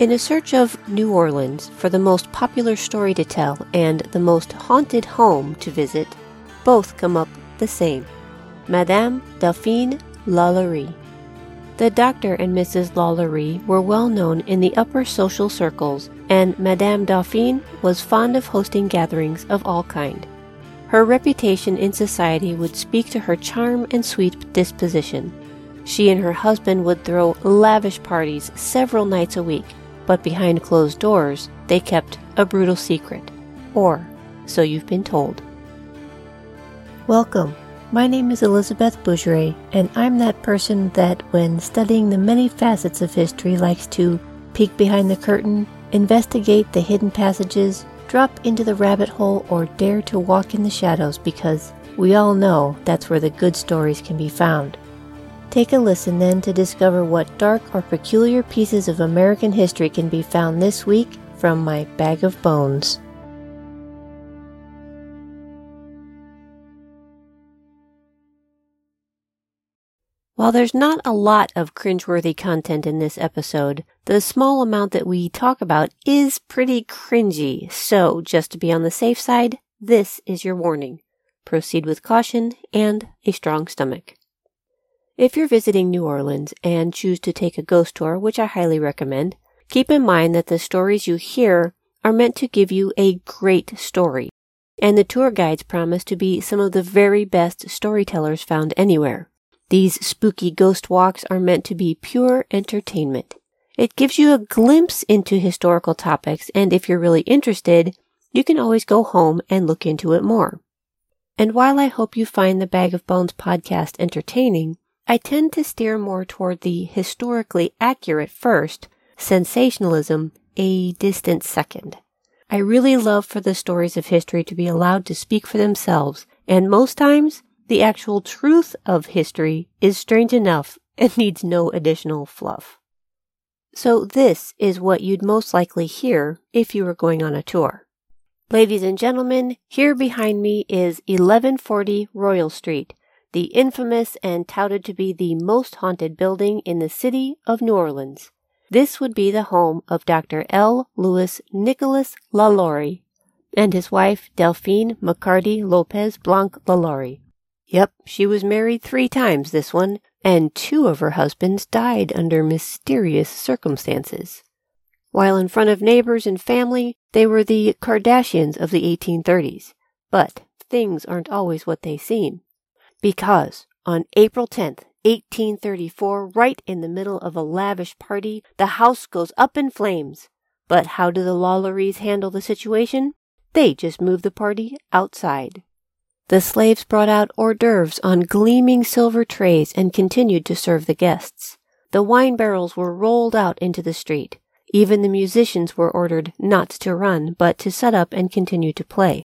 In a search of New Orleans for the most popular story to tell and the most haunted home to visit, both come up the same Madame Delphine Lalaurie. The doctor and Mrs. Lalaurie were well known in the upper social circles, and Madame Delphine was fond of hosting gatherings of all kind. Her reputation in society would speak to her charm and sweet disposition. She and her husband would throw lavish parties several nights a week, but behind closed doors, they kept a brutal secret. Or, so you've been told. Welcome. My name is Elizabeth Bougeret, and I'm that person that, when studying the many facets of history, likes to peek behind the curtain, investigate the hidden passages, drop into the rabbit hole, or dare to walk in the shadows because we all know that's where the good stories can be found. Take a listen then to discover what dark or peculiar pieces of American history can be found this week from my bag of bones. While there's not a lot of cringeworthy content in this episode, the small amount that we talk about is pretty cringy. So, just to be on the safe side, this is your warning. Proceed with caution and a strong stomach. If you're visiting New Orleans and choose to take a ghost tour, which I highly recommend, keep in mind that the stories you hear are meant to give you a great story, and the tour guides promise to be some of the very best storytellers found anywhere. These spooky ghost walks are meant to be pure entertainment. It gives you a glimpse into historical topics, and if you're really interested, you can always go home and look into it more. And while I hope you find the Bag of Bones podcast entertaining, I tend to steer more toward the historically accurate first, sensationalism a distant second. I really love for the stories of history to be allowed to speak for themselves, and most times, the actual truth of history is strange enough and needs no additional fluff. So this is what you'd most likely hear if you were going on a tour. Ladies and gentlemen, here behind me is 1140 Royal Street, the infamous and touted to be the most haunted building in the city of New Orleans. This would be the home of Dr. L. Louis Nicholas Lalaurie and his wife Delphine McCarty Lopez Blanc Lalaurie. Yep, she was married three times, this one, and two of her husbands died under mysterious circumstances. While in front of neighbors and family, they were the Kardashians of the 1830s. But things aren't always what they seem. Because on April 10th, 1834, right in the middle of a lavish party, the house goes up in flames. But how do the Lalauries handle the situation? They just move the party outside. The slaves brought out hors d'oeuvres on gleaming silver trays and continued to serve the guests. The wine barrels were rolled out into the street. Even the musicians were ordered not to run, but to set up and continue to play.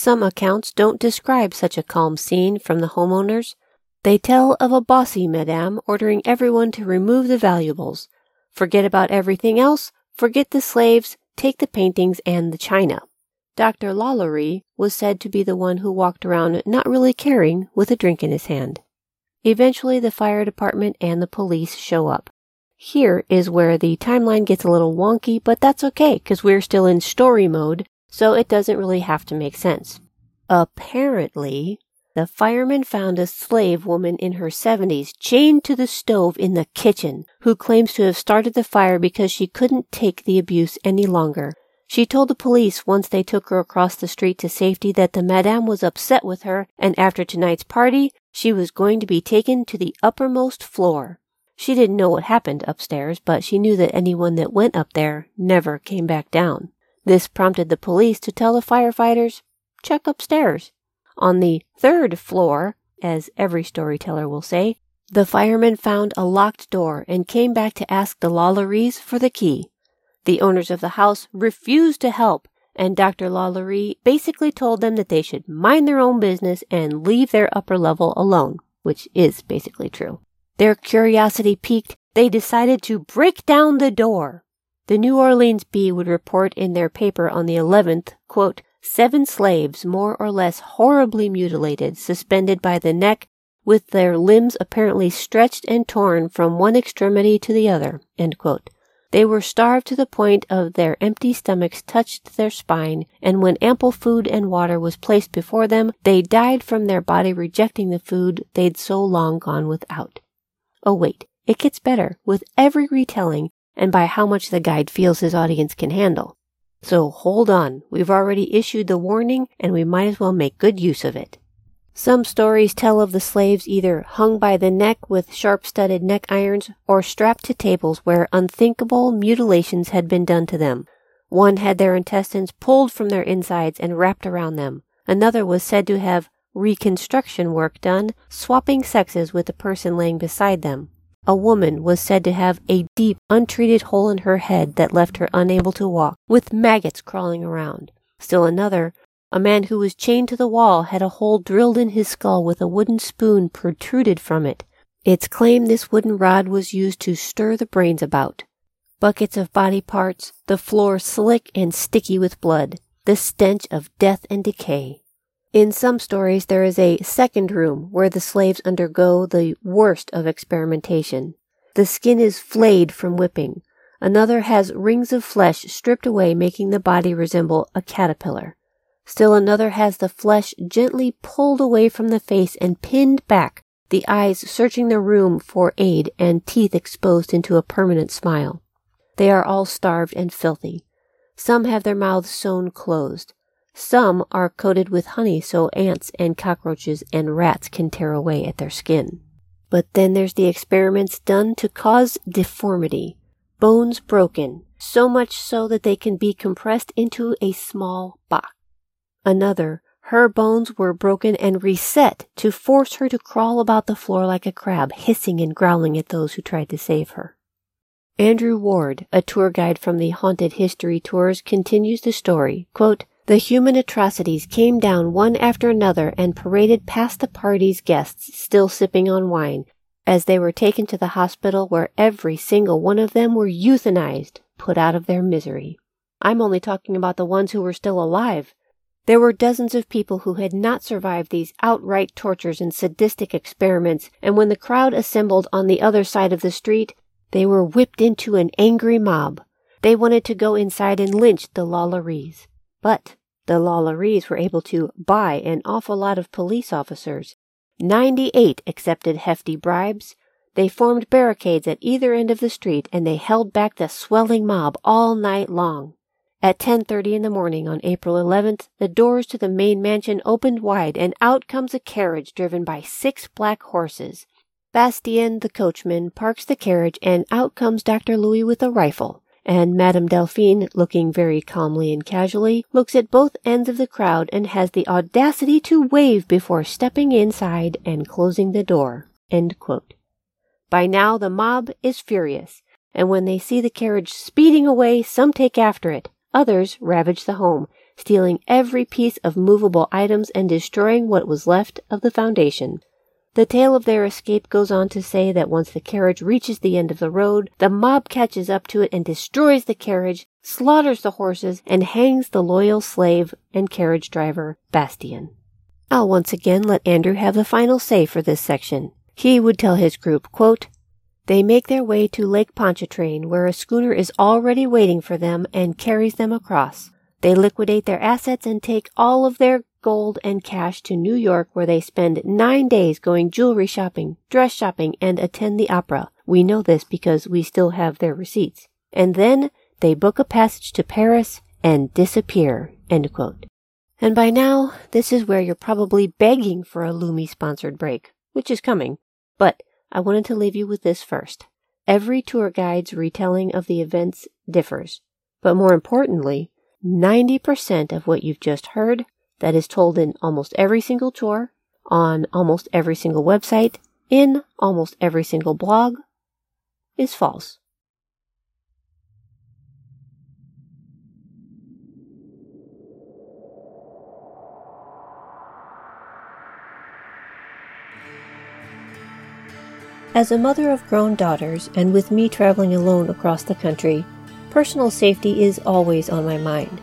Some accounts don't describe such a calm scene from the homeowners. They tell of a bossy madame ordering everyone to remove the valuables. Forget about everything else, forget the slaves, take the paintings and the china. Dr. Lalaurie was said to be the one who walked around not really caring with a drink in his hand. Eventually, the fire department and the police show up. Here is where the timeline gets a little wonky, but that's okay because we're still in story mode so it doesn't really have to make sense. Apparently, the firemen found a slave woman in her 70s chained to the stove in the kitchen who claims to have started the fire because she couldn't take the abuse any longer. She told the police once they took her across the street to safety that the madame was upset with her and after tonight's party, she was going to be taken to the uppermost floor. She didn't know what happened upstairs, but she knew that anyone that went up there never came back down. This prompted the police to tell the firefighters, check upstairs. On the third floor, as every storyteller will say, the firemen found a locked door and came back to ask the Lalauries for the key. The owners of the house refused to help, and Dr. Lalaurie basically told them that they should mind their own business and leave their upper level alone, which is basically true. Their curiosity piqued, they decided to break down the door. The New Orleans Bee would report in their paper on the 11th, quote, seven slaves more or less horribly mutilated, suspended by the neck, with their limbs apparently stretched and torn from one extremity to the other, They were starved to the point of their empty stomachs touched their spine, and when ample food and water was placed before them, they died from their body rejecting the food they'd so long gone without. Oh wait, it gets better with every retelling and by how much the guide feels his audience can handle. So hold on, we've already issued the warning and we might as well make good use of it. Some stories tell of the slaves either hung by the neck with sharp studded neck irons or strapped to tables where unthinkable mutilations had been done to them. One had their intestines pulled from their insides and wrapped around them. Another was said to have reconstruction work done, swapping sexes with the person laying beside them. A woman was said to have a deep, untreated hole in her head that left her unable to walk, with maggots crawling around. Still another a man who was chained to the wall had a hole drilled in his skull with a wooden spoon protruded from it. It's claimed this wooden rod was used to stir the brains about. Buckets of body parts, the floor slick and sticky with blood, the stench of death and decay. In some stories, there is a second room where the slaves undergo the worst of experimentation. The skin is flayed from whipping. Another has rings of flesh stripped away, making the body resemble a caterpillar. Still another has the flesh gently pulled away from the face and pinned back, the eyes searching the room for aid and teeth exposed into a permanent smile. They are all starved and filthy. Some have their mouths sewn closed. Some are coated with honey so ants and cockroaches and rats can tear away at their skin. But then there's the experiments done to cause deformity. Bones broken, so much so that they can be compressed into a small box. Another, her bones were broken and reset to force her to crawl about the floor like a crab, hissing and growling at those who tried to save her. Andrew Ward, a tour guide from the Haunted History Tours, continues the story. Quote, the human atrocities came down one after another and paraded past the party's guests, still sipping on wine, as they were taken to the hospital where every single one of them were euthanized, put out of their misery. I'm only talking about the ones who were still alive. There were dozens of people who had not survived these outright tortures and sadistic experiments, and when the crowd assembled on the other side of the street, they were whipped into an angry mob. They wanted to go inside and lynch the Lalauries. But the Lalauries were able to buy an awful lot of police officers. Ninety-eight accepted hefty bribes. They formed barricades at either end of the street and they held back the swelling mob all night long. At 10:30 in the morning on April 11th, the doors to the main mansion opened wide and out comes a carriage driven by six black horses. Bastien, the coachman, parks the carriage and out comes Dr. Louis with a rifle. And Madame Delphine, looking very calmly and casually, looks at both ends of the crowd and has the audacity to wave before stepping inside and closing the door. By now the mob is furious, and when they see the carriage speeding away, some take after it. Others ravage the home, stealing every piece of movable items and destroying what was left of the foundation. The tale of their escape goes on to say that once the carriage reaches the end of the road, the mob catches up to it and destroys the carriage, slaughters the horses, and hangs the loyal slave and carriage driver, Bastian. I'll once again let Andrew have the final say for this section. He would tell his group, quote, they make their way to Lake Pontchartrain, where a schooner is already waiting for them and carries them across. They liquidate their assets and take all of their gold and cash to New York, where they spend nine days going jewelry shopping, dress shopping, and attend the opera. We know this because we still have their receipts. And then they book a passage to Paris and disappear. And by now, this is where you're probably begging for a Lume sponsored break, which is coming. But I wanted to leave you with this first. Every tour guide's retelling of the events differs, but more importantly, 90% of what you've just heard that is told in almost every single tour, on almost every single website, in almost every single blog, is false. As a mother of grown daughters, and with me traveling alone across the country, personal safety is always on my mind.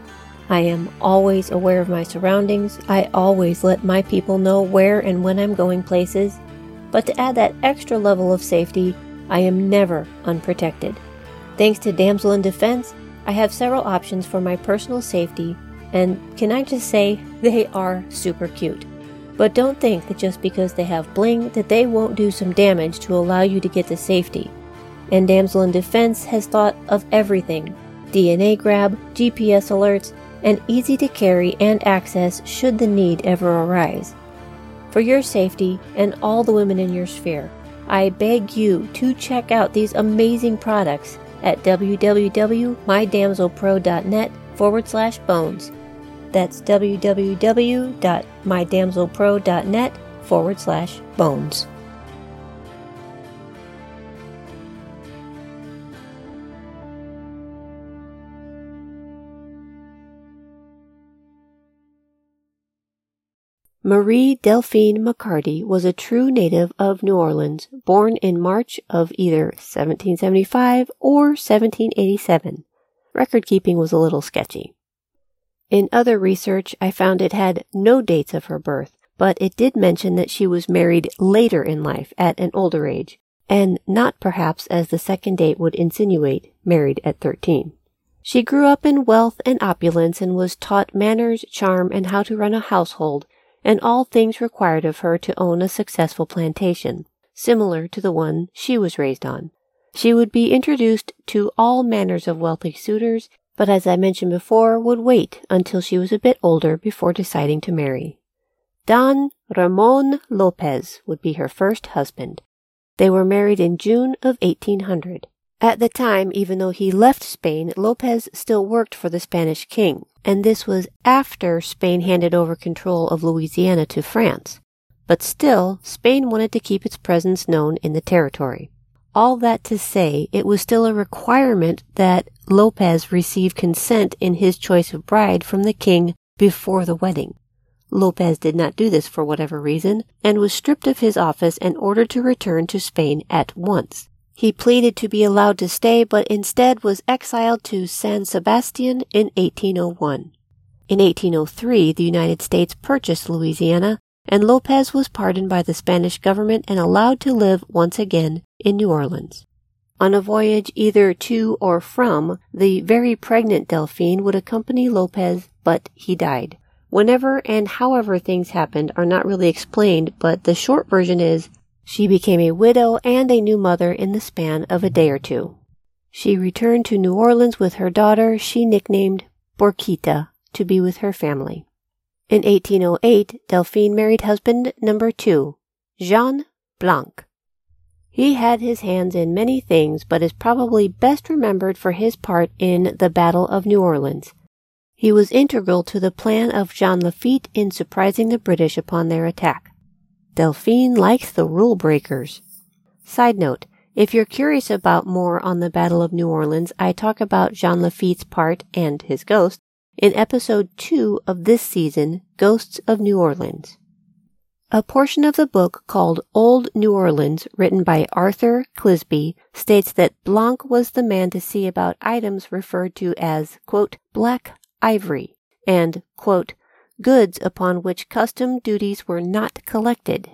I am always aware of my surroundings. I always let my people know where and when I'm going places. But to add that extra level of safety, I am never unprotected. Thanks to Damsel in Defense, I have several options for my personal safety, and can I just say, they are super cute. But don't think that just because they have bling that they won't do some damage to allow you to get to safety. And Damsel in Defense has thought of everything DNA grab, GPS alerts, and easy to carry and access should the need ever arise. For your safety and all the women in your sphere, I beg you to check out these amazing products at www.mydamselpro.net forward slash bones. That's www.mydamselpro.net forward slash bones. Marie Delphine McCarty was a true native of New Orleans, born in March of either 1775 or 1787. Record keeping was a little sketchy. In other research, I found it had no dates of her birth, but it did mention that she was married later in life at an older age, and not perhaps as the second date would insinuate, married at 13. She grew up in wealth and opulence and was taught manners, charm, and how to run a household and all things required of her to own a successful plantation, similar to the one she was raised on. She would be introduced to all manners of wealthy suitors, but as I mentioned before, would wait until she was a bit older before deciding to marry. Don Ramon Lopez would be her first husband. They were married in June of 1800. At the time, even though he left Spain, Lopez still worked for the Spanish king, and this was after Spain handed over control of Louisiana to France. But still, Spain wanted to keep its presence known in the territory. All that to say, it was still a requirement that Lopez receive consent in his choice of bride from the king before the wedding. Lopez did not do this for whatever reason, and was stripped of his office and ordered to return to Spain at once. He pleaded to be allowed to stay, but instead was exiled to San Sebastian in 1801. In 1803, the United States purchased Louisiana, and Lopez was pardoned by the Spanish government and allowed to live once again in New Orleans. On a voyage either to or from, the very pregnant Delphine would accompany Lopez, but he died. Whenever and however things happened are not really explained, but the short version is she became a widow and a new mother in the span of a day or two. She returned to New Orleans with her daughter she nicknamed Borquita to be with her family. In 1808, Delphine married husband number two, Jean Blanc. He had his hands in many things, but is probably best remembered for his part in the Battle of New Orleans. He was integral to the plan of Jean Lafitte in surprising the British upon their attack. Delphine likes the rule breakers. Side note, if you're curious about more on the Battle of New Orleans, I talk about Jean Lafitte's part and his ghost in episode 2 of this season, Ghosts of New Orleans. A portion of the book called Old New Orleans, written by Arthur Clisby, states that Blanc was the man to see about items referred to as, quote, black ivory and, quote, goods upon which custom duties were not collected.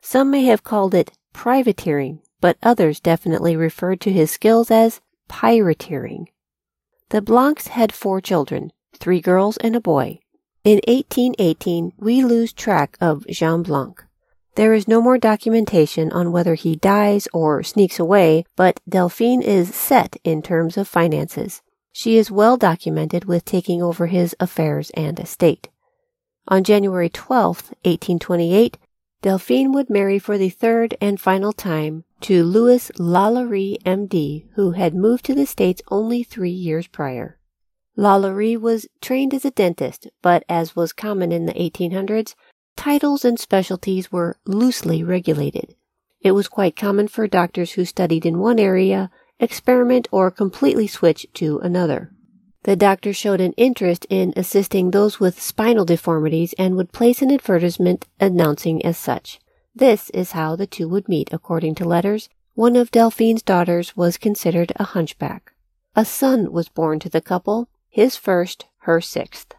Some may have called it privateering, but others definitely referred to his skills as pirateering. The Blancs had four children, three girls and a boy. In 1818, we lose track of Jean Blanc. There is no more documentation on whether he dies or sneaks away, but Delphine is set in terms of finances. She is well documented with taking over his affairs and estate. On January 12, 1828, Delphine would marry for the third and final time to Louis Lalaurie, M.D., who had moved to the States only three years prior. Lalaurie was trained as a dentist, but as was common in the 1800s, titles and specialties were loosely regulated. It was quite common for doctors who studied in one area experiment, or completely switch to another. The doctor showed an interest in assisting those with spinal deformities and would place an advertisement announcing as such. This is how the two would meet, according to letters. One of Delphine's daughters was considered a hunchback. A son was born to the couple, his first, her sixth.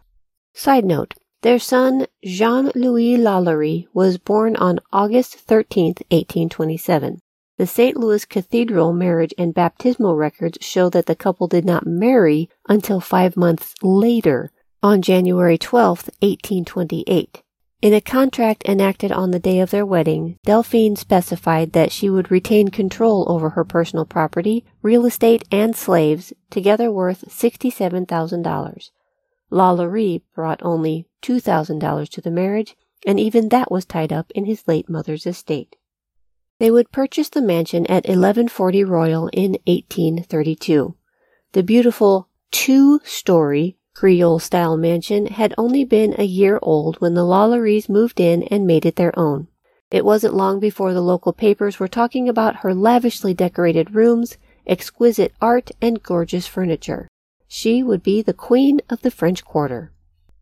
Side note, their son, Jean-Louis Lalaurie, was born on August 13, 1827. The St. Louis Cathedral marriage and baptismal records show that the couple did not marry until five months later, on January 12, 1828. In a contract enacted on the day of their wedding, Delphine specified that she would retain control over her personal property, real estate, and slaves, together worth $67,000. Lalaurie brought only $2,000 to the marriage, and even that was tied up in his late mother's estate. They would purchase the mansion at 1140 Royal in 1832. The beautiful two-story Creole-style mansion had only been a year old when the Lalauries moved in and made it their own. It wasn't long before the local papers were talking about her lavishly decorated rooms, exquisite art, and gorgeous furniture. She would be the queen of the French Quarter.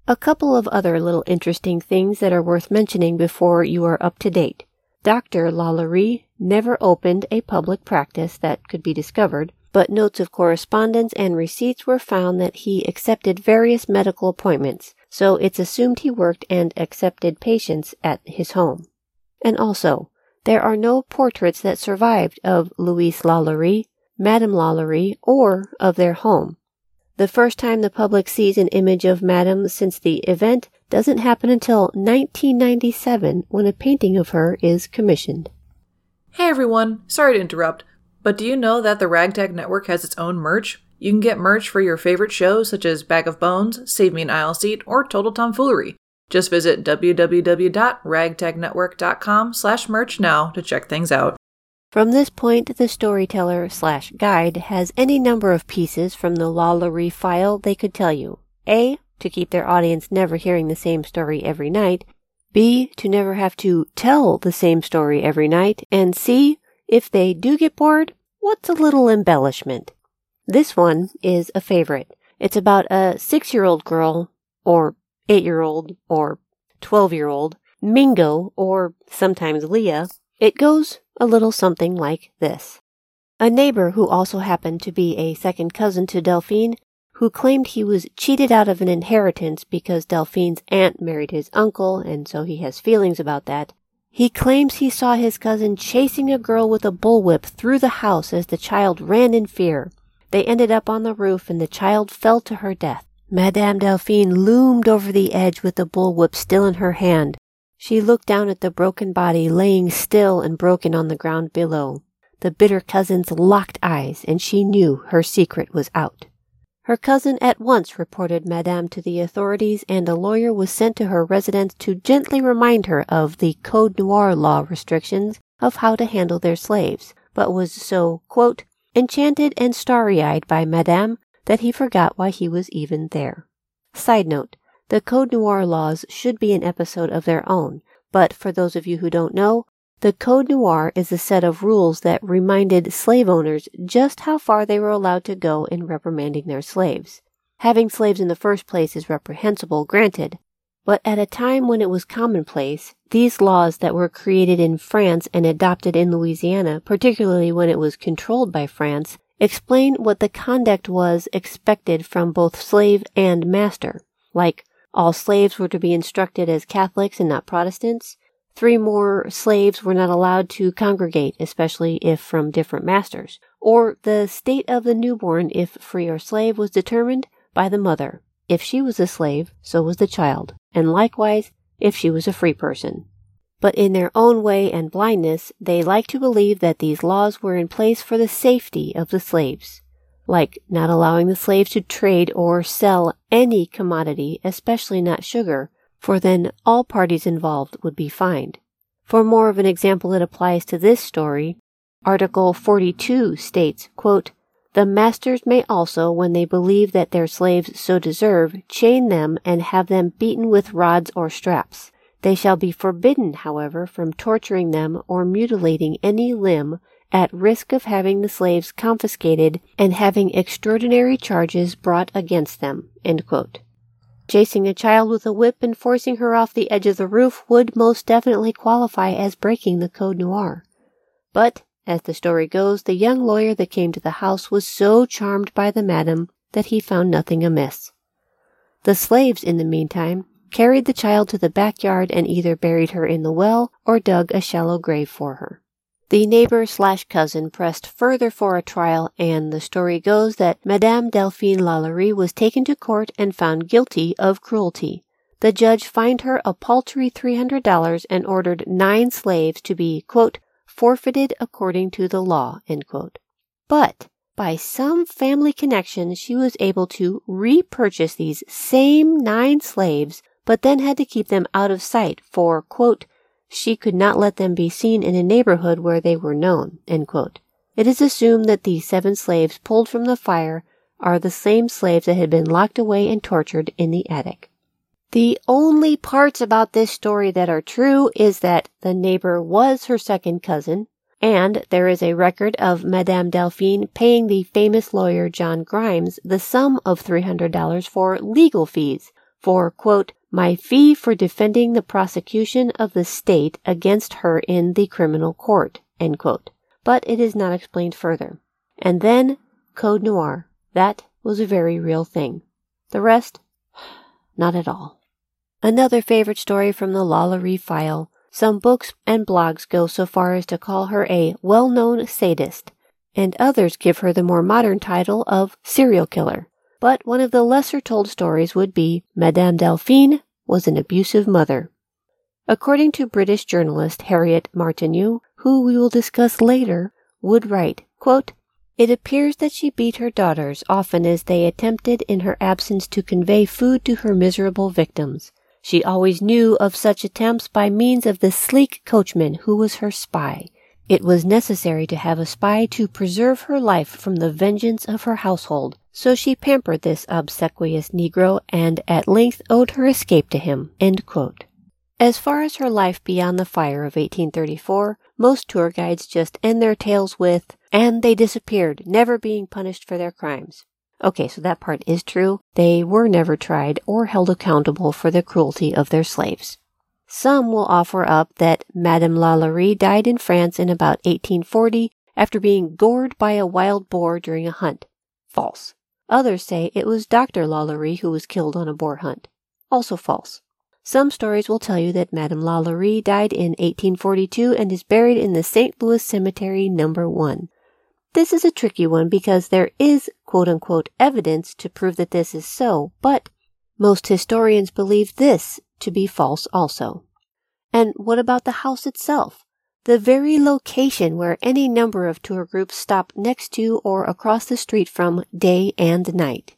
A couple of other little interesting things that are worth mentioning before you are up to date. Dr. Lalaurie never opened a public practice that could be discovered, but notes of correspondence and receipts were found that he accepted various medical appointments, so it's assumed he worked and accepted patients at his home. And also, there are no portraits that survived of Louise Lalaurie, Madame Lalaurie, or of their home. The first time the public sees an image of Madame since the event doesn't happen until 1997 when a painting of her is commissioned. Hey everyone, sorry to interrupt, but do you know that the Ragtag Network has its own merch? You can get merch for your favorite shows such as Bag of Bones, Save Me an Aisle Seat, or Total Tomfoolery. Just visit www.ragtagnetwork.com slash merch now to check things out. From this point, the storyteller slash guide has any number of pieces from the Lalaurie file they could tell you. A to keep their audience never hearing the same story every night, B, to never have to tell the same story every night, and C, if they do get bored, what's a little embellishment? This one is a favorite. It's about a six year old girl, or eight year old, or twelve year old, Mingo, or sometimes Leah. It goes a little something like this. A neighbor who also happened to be a second cousin to Delphine who claimed he was cheated out of an inheritance because Delphine's aunt married his uncle, and so he has feelings about that. He claims he saw his cousin chasing a girl with a bullwhip through the house as the child ran in fear. They ended up on the roof and the child fell to her death. Madame Delphine loomed over the edge with the bullwhip still in her hand. She looked down at the broken body laying still and broken on the ground below. The bitter cousins locked eyes and she knew her secret was out. Her cousin at once reported Madame to the authorities, and a lawyer was sent to her residence to gently remind her of the Code Noir law restrictions of how to handle their slaves, but was so, quote, enchanted and starry eyed by Madame that he forgot why he was even there. Side note, the Code Noir laws should be an episode of their own, but for those of you who don't know, the Code Noir is a set of rules that reminded slave owners just how far they were allowed to go in reprimanding their slaves. Having slaves in the first place is reprehensible, granted, but at a time when it was commonplace, these laws that were created in France and adopted in Louisiana, particularly when it was controlled by France, explain what the conduct was expected from both slave and master. Like, all slaves were to be instructed as Catholics and not Protestants, Three more slaves were not allowed to congregate, especially if from different masters. Or the state of the newborn, if free or slave, was determined by the mother. If she was a slave, so was the child, and likewise if she was a free person. But in their own way and blindness, they like to believe that these laws were in place for the safety of the slaves, like not allowing the slaves to trade or sell any commodity, especially not sugar, for then all parties involved would be fined. For more of an example that applies to this story, Article 42 states, quote, The masters may also, when they believe that their slaves so deserve, chain them and have them beaten with rods or straps. They shall be forbidden, however, from torturing them or mutilating any limb at risk of having the slaves confiscated and having extraordinary charges brought against them. Chasing a child with a whip and forcing her off the edge of the roof would most definitely qualify as breaking the Code Noir. But, as the story goes, the young lawyer that came to the house was so charmed by the madam that he found nothing amiss. The slaves, in the meantime, carried the child to the backyard and either buried her in the well or dug a shallow grave for her. The neighbor slash cousin pressed further for a trial, and the story goes that Madame Delphine Lalaurie was taken to court and found guilty of cruelty. The judge fined her a paltry $300 and ordered nine slaves to be, quote, forfeited according to the law, But by some family connection, she was able to repurchase these same nine slaves, but then had to keep them out of sight for, quote, she could not let them be seen in a neighborhood where they were known. It is assumed that the seven slaves pulled from the fire are the same slaves that had been locked away and tortured in the attic. The only parts about this story that are true is that the neighbor was her second cousin, and there is a record of Madame Delphine paying the famous lawyer John Grymes the sum of $300 for legal fees for, quote, my fee for defending the prosecution of the state against her in the criminal court, But it is not explained further. And then Code Noir. That was a very real thing. The rest, not at all. Another favorite story from the Lalaurie file. Some books and blogs go so far as to call her a well-known sadist, and others give her the more modern title of serial killer but one of the lesser told stories would be Madame Delphine was an abusive mother. According to British journalist Harriet Martineau, who we will discuss later, would write, quote, It appears that she beat her daughters often as they attempted in her absence to convey food to her miserable victims. She always knew of such attempts by means of the sleek coachman who was her spy. It was necessary to have a spy to preserve her life from the vengeance of her household, so she pampered this obsequious Negro and at length owed her escape to him. As far as her life beyond the fire of 1834, most tour guides just end their tales with, and they disappeared, never being punished for their crimes. Okay, so that part is true. They were never tried or held accountable for the cruelty of their slaves. Some will offer up that Madame Lalaurie died in France in about 1840 after being gored by a wild boar during a hunt. False. Others say it was Dr. Lalaurie who was killed on a boar hunt. Also false. Some stories will tell you that Madame Lalaurie died in 1842 and is buried in the St. Louis Cemetery number 1. This is a tricky one because there is quote unquote evidence to prove that this is so, but most historians believe this to be false also. And what about the house itself? The very location where any number of tour groups stop next to or across the street from day and night.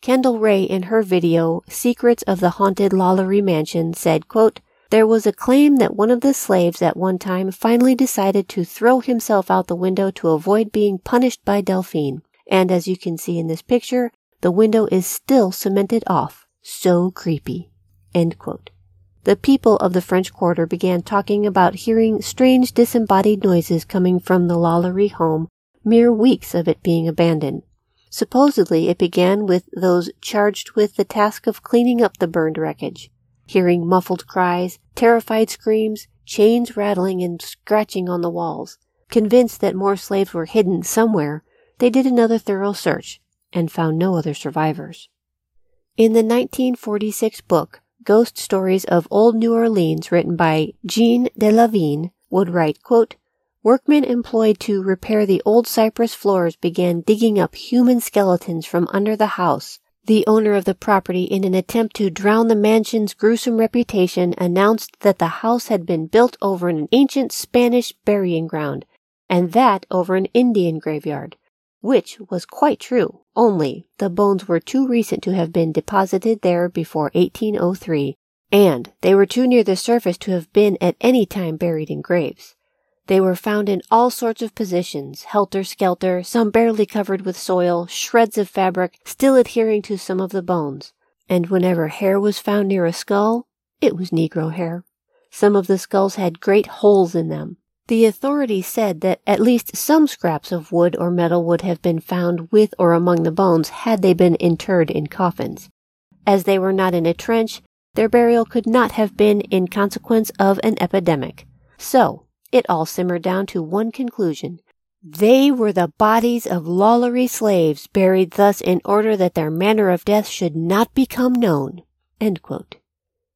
Kendall Rae in her video, Secrets of the Haunted Lalaurie Mansion, said, quote, there was a claim that one of the slaves at one time finally decided to throw himself out the window to avoid being punished by Delphine. And as you can see in this picture, the window is still cemented off. So creepy. End quote the people of the French Quarter began talking about hearing strange disembodied noises coming from the Lalaurie home mere weeks of it being abandoned. Supposedly it began with those charged with the task of cleaning up the burned wreckage, hearing muffled cries, terrified screams, chains rattling and scratching on the walls. Convinced that more slaves were hidden somewhere, they did another thorough search and found no other survivors. In the 1946 book, Ghost Stories of Old New Orleans written by Jean de Lavigne would write, quote, Workmen employed to repair the old cypress floors began digging up human skeletons from under the house. The owner of the property, in an attempt to drown the mansion's gruesome reputation, announced that the house had been built over an ancient Spanish burying ground, and that over an Indian graveyard which was quite true, only the bones were too recent to have been deposited there before 1803, and they were too near the surface to have been at any time buried in graves. They were found in all sorts of positions, helter-skelter, some barely covered with soil, shreds of fabric still adhering to some of the bones. And whenever hair was found near a skull, it was Negro hair. Some of the skulls had great holes in them, the authorities said that at least some scraps of wood or metal would have been found with or among the bones had they been interred in coffins. As they were not in a trench, their burial could not have been in consequence of an epidemic. So, it all simmered down to one conclusion. They were the bodies of Lalaurie slaves buried thus in order that their manner of death should not become known.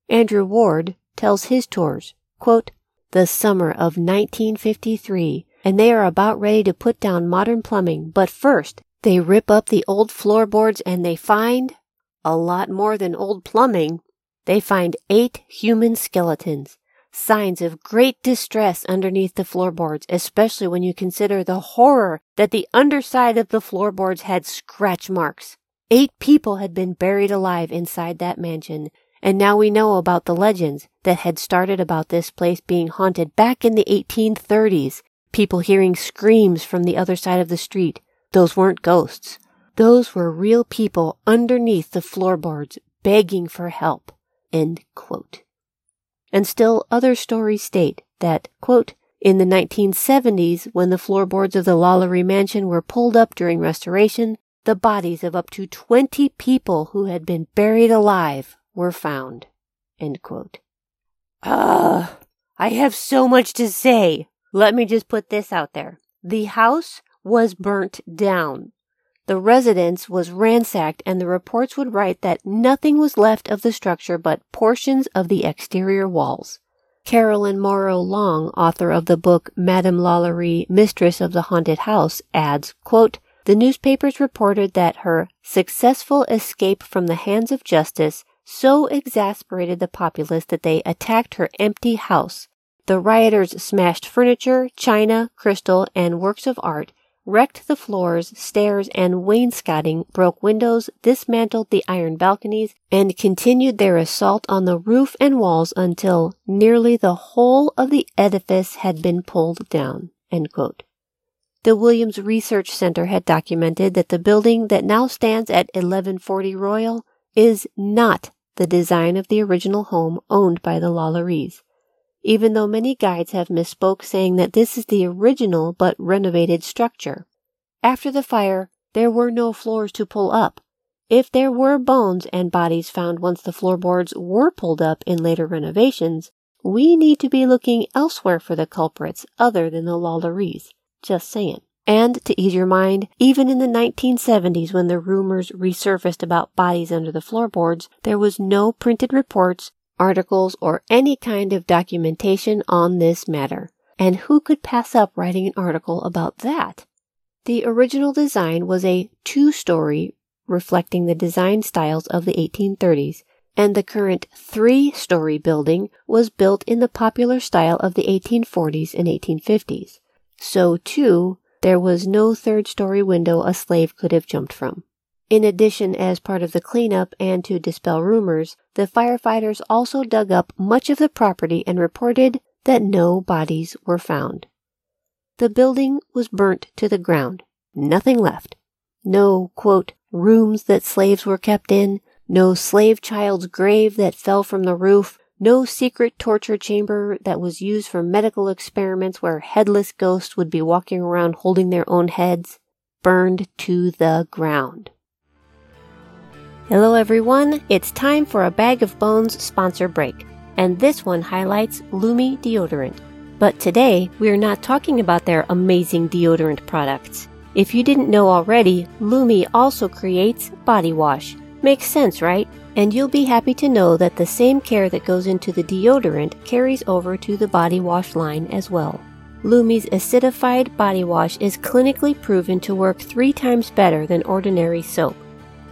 Andrew Ward tells his tours, quote, the summer of 1953, and they are about ready to put down modern plumbing. But first, they rip up the old floorboards and they find a lot more than old plumbing. They find eight human skeletons, signs of great distress underneath the floorboards, especially when you consider the horror that the underside of the floorboards had scratch marks. Eight people had been buried alive inside that mansion, and now we know about the legends that had started about this place being haunted back in the 1830s. People hearing screams from the other side of the street. Those weren't ghosts. Those were real people underneath the floorboards begging for help. And still other stories state that, quote, in the 1970s, when the floorboards of the Lalaurie mansion were pulled up during restoration, the bodies of up to 20 people who had been buried alive were found. Ah, I have so much to say. Let me just put this out there. The house was burnt down. The residence was ransacked and the reports would write that nothing was left of the structure but portions of the exterior walls. Carolyn Morrow Long, author of the book Madame Lalaurie, Mistress of the Haunted House, adds, quote, the newspapers reported that her successful escape from the hands of justice so exasperated the populace that they attacked her empty house. The rioters smashed furniture, china, crystal, and works of art, wrecked the floors, stairs, and wainscoting, broke windows, dismantled the iron balconies, and continued their assault on the roof and walls until nearly the whole of the edifice had been pulled down. The Williams Research Center had documented that the building that now stands at 1140 Royal is not the design of the original home owned by the Lalauries even though many guides have misspoke saying that this is the original but renovated structure. After the fire, there were no floors to pull up. If there were bones and bodies found once the floorboards were pulled up in later renovations, we need to be looking elsewhere for the culprits other than the Lalauries. Just saying. And to ease your mind, even in the 1970s when the rumors resurfaced about bodies under the floorboards, there was no printed reports articles, or any kind of documentation on this matter. And who could pass up writing an article about that? The original design was a two story reflecting the design styles of the 1830s, and the current three story building was built in the popular style of the 1840s and 1850s. So, too, there was no third story window a slave could have jumped from. In addition, as part of the cleanup and to dispel rumors, the firefighters also dug up much of the property and reported that no bodies were found. The building was burnt to the ground. Nothing left. No, quote, rooms that slaves were kept in, no slave child's grave that fell from the roof, no secret torture chamber that was used for medical experiments where headless ghosts would be walking around holding their own heads, burned to the ground. Hello everyone, it's time for a Bag of Bones sponsor break, and this one highlights Lume deodorant. But today, we are not talking about their amazing deodorant products. If you didn't know already, Lume also creates body wash. Makes sense, right? And you'll be happy to know that the same care that goes into the deodorant carries over to the body wash line as well. Lume's acidified body wash is clinically proven to work three times better than ordinary soap.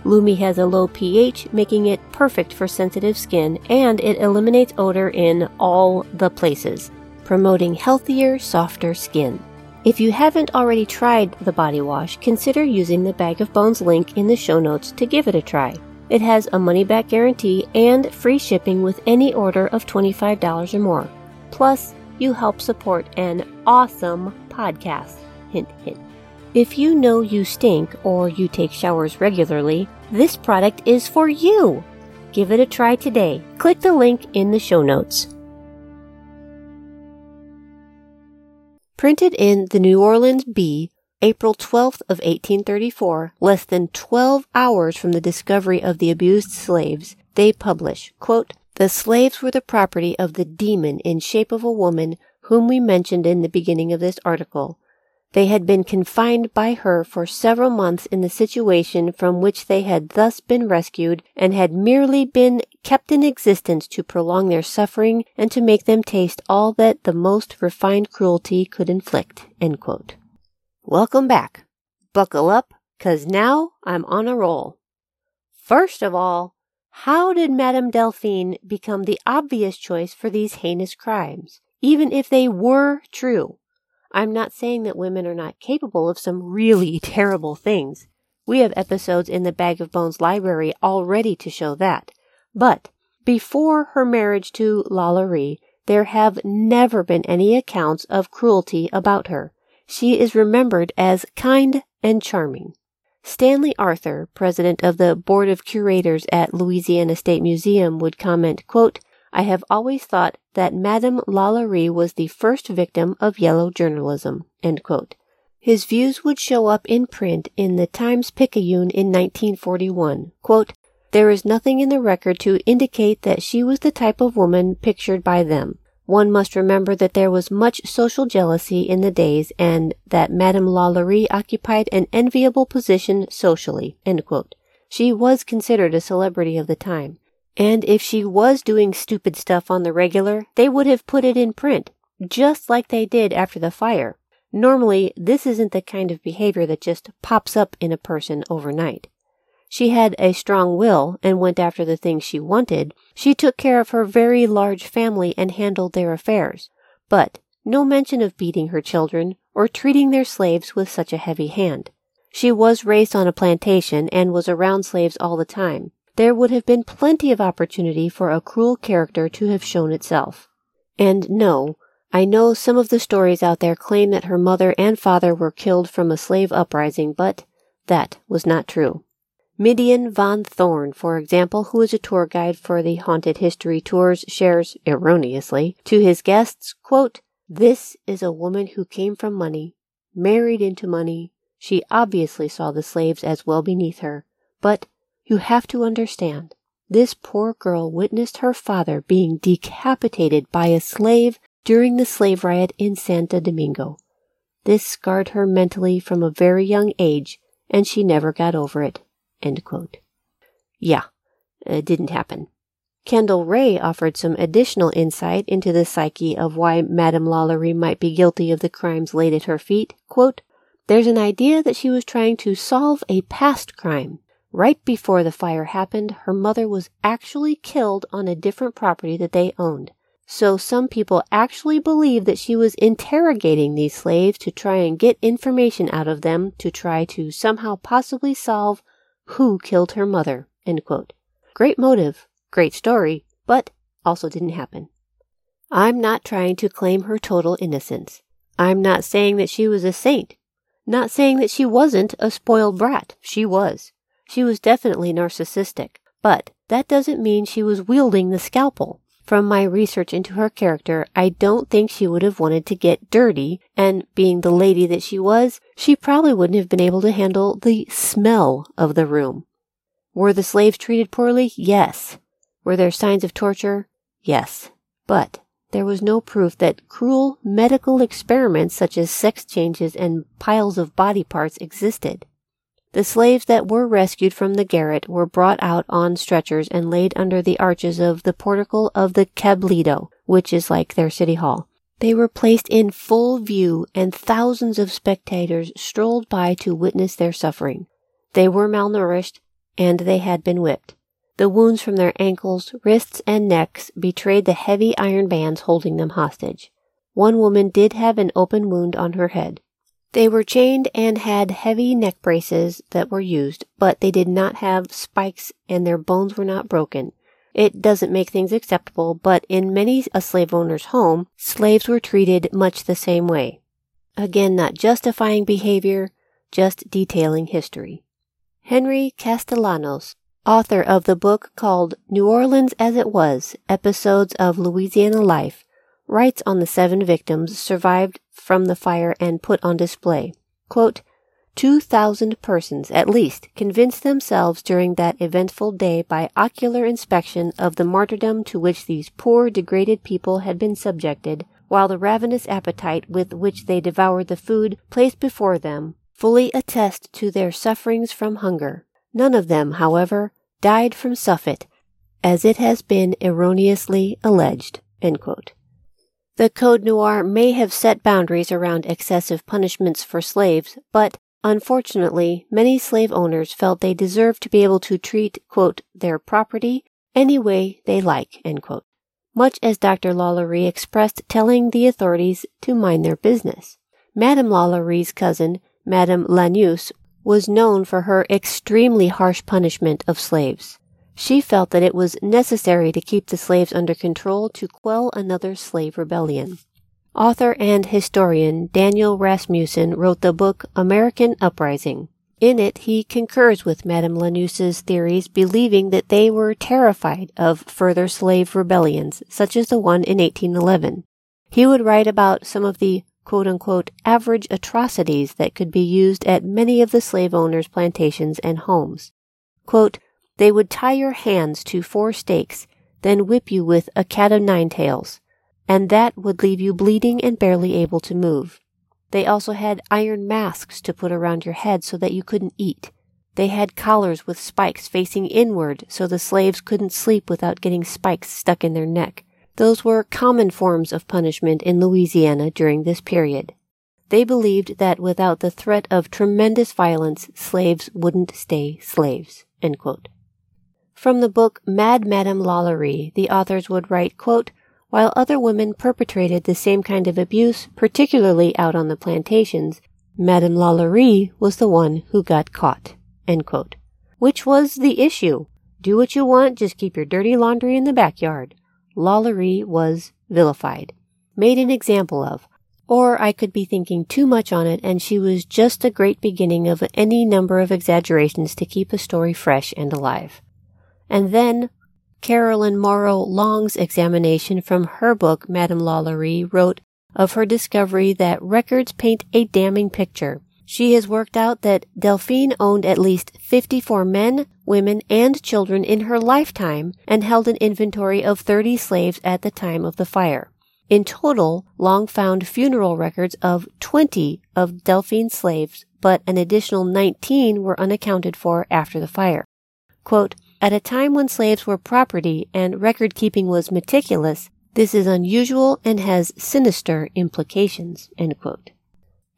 Lumi has a low pH, making it perfect for sensitive skin, and it eliminates odor in all the places, promoting healthier, softer skin. If you haven't already tried the body wash, consider using the Bag of Bones link in the show notes to give it a try. It has a money back guarantee and free shipping with any order of $25 or more. Plus, you help support an awesome podcast. Hint, hint. If you know you stink or you take showers regularly, this product is for you. Give it a try today. Click the link in the show notes. Printed in the New Orleans Bee, April 12th of 1834, less than 12 hours from the discovery of the abused slaves, they publish, quote, The slaves were the property of the demon in shape of a woman whom we mentioned in the beginning of this article. They had been confined by her for several months in the situation from which they had thus been rescued and had merely been kept in existence to prolong their suffering and to make them taste all that the most refined cruelty could inflict. Welcome back. Buckle up, cause now I'm on a roll. First of all, how did Madame Delphine become the obvious choice for these heinous crimes, even if they were true? I'm not saying that women are not capable of some really terrible things. We have episodes in the Bag of Bones library already to show that. But before her marriage to Lalaurie, there have never been any accounts of cruelty about her. She is remembered as kind and charming. Stanley Arthur, president of the Board of Curators at Louisiana State Museum, would comment, quote, I have always thought that Madame Lalaurie was the first victim of yellow journalism. His views would show up in print in the Times Picayune in 1941. Quote, there is nothing in the record to indicate that she was the type of woman pictured by them. One must remember that there was much social jealousy in the days and that Madame Lalaurie occupied an enviable position socially. She was considered a celebrity of the time. And if she was doing stupid stuff on the regular, they would have put it in print, just like they did after the fire. Normally, this isn't the kind of behavior that just pops up in a person overnight. She had a strong will and went after the things she wanted. She took care of her very large family and handled their affairs. But no mention of beating her children or treating their slaves with such a heavy hand. She was raised on a plantation and was around slaves all the time there would have been plenty of opportunity for a cruel character to have shown itself. And no, I know some of the stories out there claim that her mother and father were killed from a slave uprising, but that was not true. Midian Von Thorn, for example, who is a tour guide for the Haunted History Tours, shares, erroneously, to his guests, quote, This is a woman who came from money, married into money. She obviously saw the slaves as well beneath her, but you have to understand, this poor girl witnessed her father being decapitated by a slave during the slave riot in Santo Domingo. This scarred her mentally from a very young age, and she never got over it. Yeah, it didn't happen. Kendall Ray offered some additional insight into the psyche of why Madame Lalaurie might be guilty of the crimes laid at her feet. Quote, There's an idea that she was trying to solve a past crime. Right before the fire happened, her mother was actually killed on a different property that they owned. So some people actually believe that she was interrogating these slaves to try and get information out of them to try to somehow possibly solve who killed her mother. Great motive, great story, but also didn't happen. I'm not trying to claim her total innocence. I'm not saying that she was a saint. Not saying that she wasn't a spoiled brat. She was. She was definitely narcissistic, but that doesn't mean she was wielding the scalpel. From my research into her character, I don't think she would have wanted to get dirty, and being the lady that she was, she probably wouldn't have been able to handle the smell of the room. Were the slaves treated poorly? Yes. Were there signs of torture? Yes. But there was no proof that cruel medical experiments such as sex changes and piles of body parts existed. The slaves that were rescued from the garret were brought out on stretchers and laid under the arches of the portico of the Cabildo, which is like their city hall. They were placed in full view, and thousands of spectators strolled by to witness their suffering. They were malnourished, and they had been whipped. The wounds from their ankles, wrists, and necks betrayed the heavy iron bands holding them hostage. One woman did have an open wound on her head. They were chained and had heavy neck braces that were used, but they did not have spikes and their bones were not broken. It doesn't make things acceptable, but in many a slave owner's home, slaves were treated much the same way. Again, not justifying behavior, just detailing history. Henry Castellanos, author of the book called New Orleans as It Was Episodes of Louisiana Life, writes on the seven victims survived from the fire and put on display. Quote, 2,000 persons at least convinced themselves during that eventful day by ocular inspection of the martyrdom to which these poor degraded people had been subjected, while the ravenous appetite with which they devoured the food placed before them fully attest to their sufferings from hunger. None of them, however, died from suffet, as it has been erroneously alleged. The Code Noir may have set boundaries around excessive punishments for slaves, but unfortunately, many slave owners felt they deserved to be able to treat, quote, their property any way they like, much as Dr. Lalaurie expressed telling the authorities to mind their business. Madame Lalaurie's cousin, Madame Lanouse, was known for her extremely harsh punishment of slaves. She felt that it was necessary to keep the slaves under control to quell another slave rebellion. Author and historian Daniel Rasmussen wrote the book American Uprising. In it, he concurs with Madame Lanouse's theories, believing that they were terrified of further slave rebellions, such as the one in 1811. He would write about some of the quote unquote average atrocities that could be used at many of the slave owners' plantations and homes. Quote, they would tie your hands to four stakes, then whip you with a cat o' nine tails, and that would leave you bleeding and barely able to move. They also had iron masks to put around your head so that you couldn't eat. They had collars with spikes facing inward so the slaves couldn't sleep without getting spikes stuck in their neck. Those were common forms of punishment in Louisiana during this period. They believed that without the threat of tremendous violence, slaves wouldn't stay slaves. From the book Mad Madame Lalaurie, the authors would write, quote, while other women perpetrated the same kind of abuse, particularly out on the plantations, Madame Lalaurie was the one who got caught. Which was the issue? Do what you want, just keep your dirty laundry in the backyard. Lalaurie was vilified, made an example of, or I could be thinking too much on it and she was just a great beginning of any number of exaggerations to keep a story fresh and alive. And then Carolyn Morrow Long's examination from her book, Madame Lalaurie, wrote of her discovery that records paint a damning picture. She has worked out that Delphine owned at least 54 men, women, and children in her lifetime and held an inventory of 30 slaves at the time of the fire. In total, Long found funeral records of 20 of Delphine's slaves, but an additional 19 were unaccounted for after the fire. Quote, at a time when slaves were property and record keeping was meticulous, this is unusual and has sinister implications.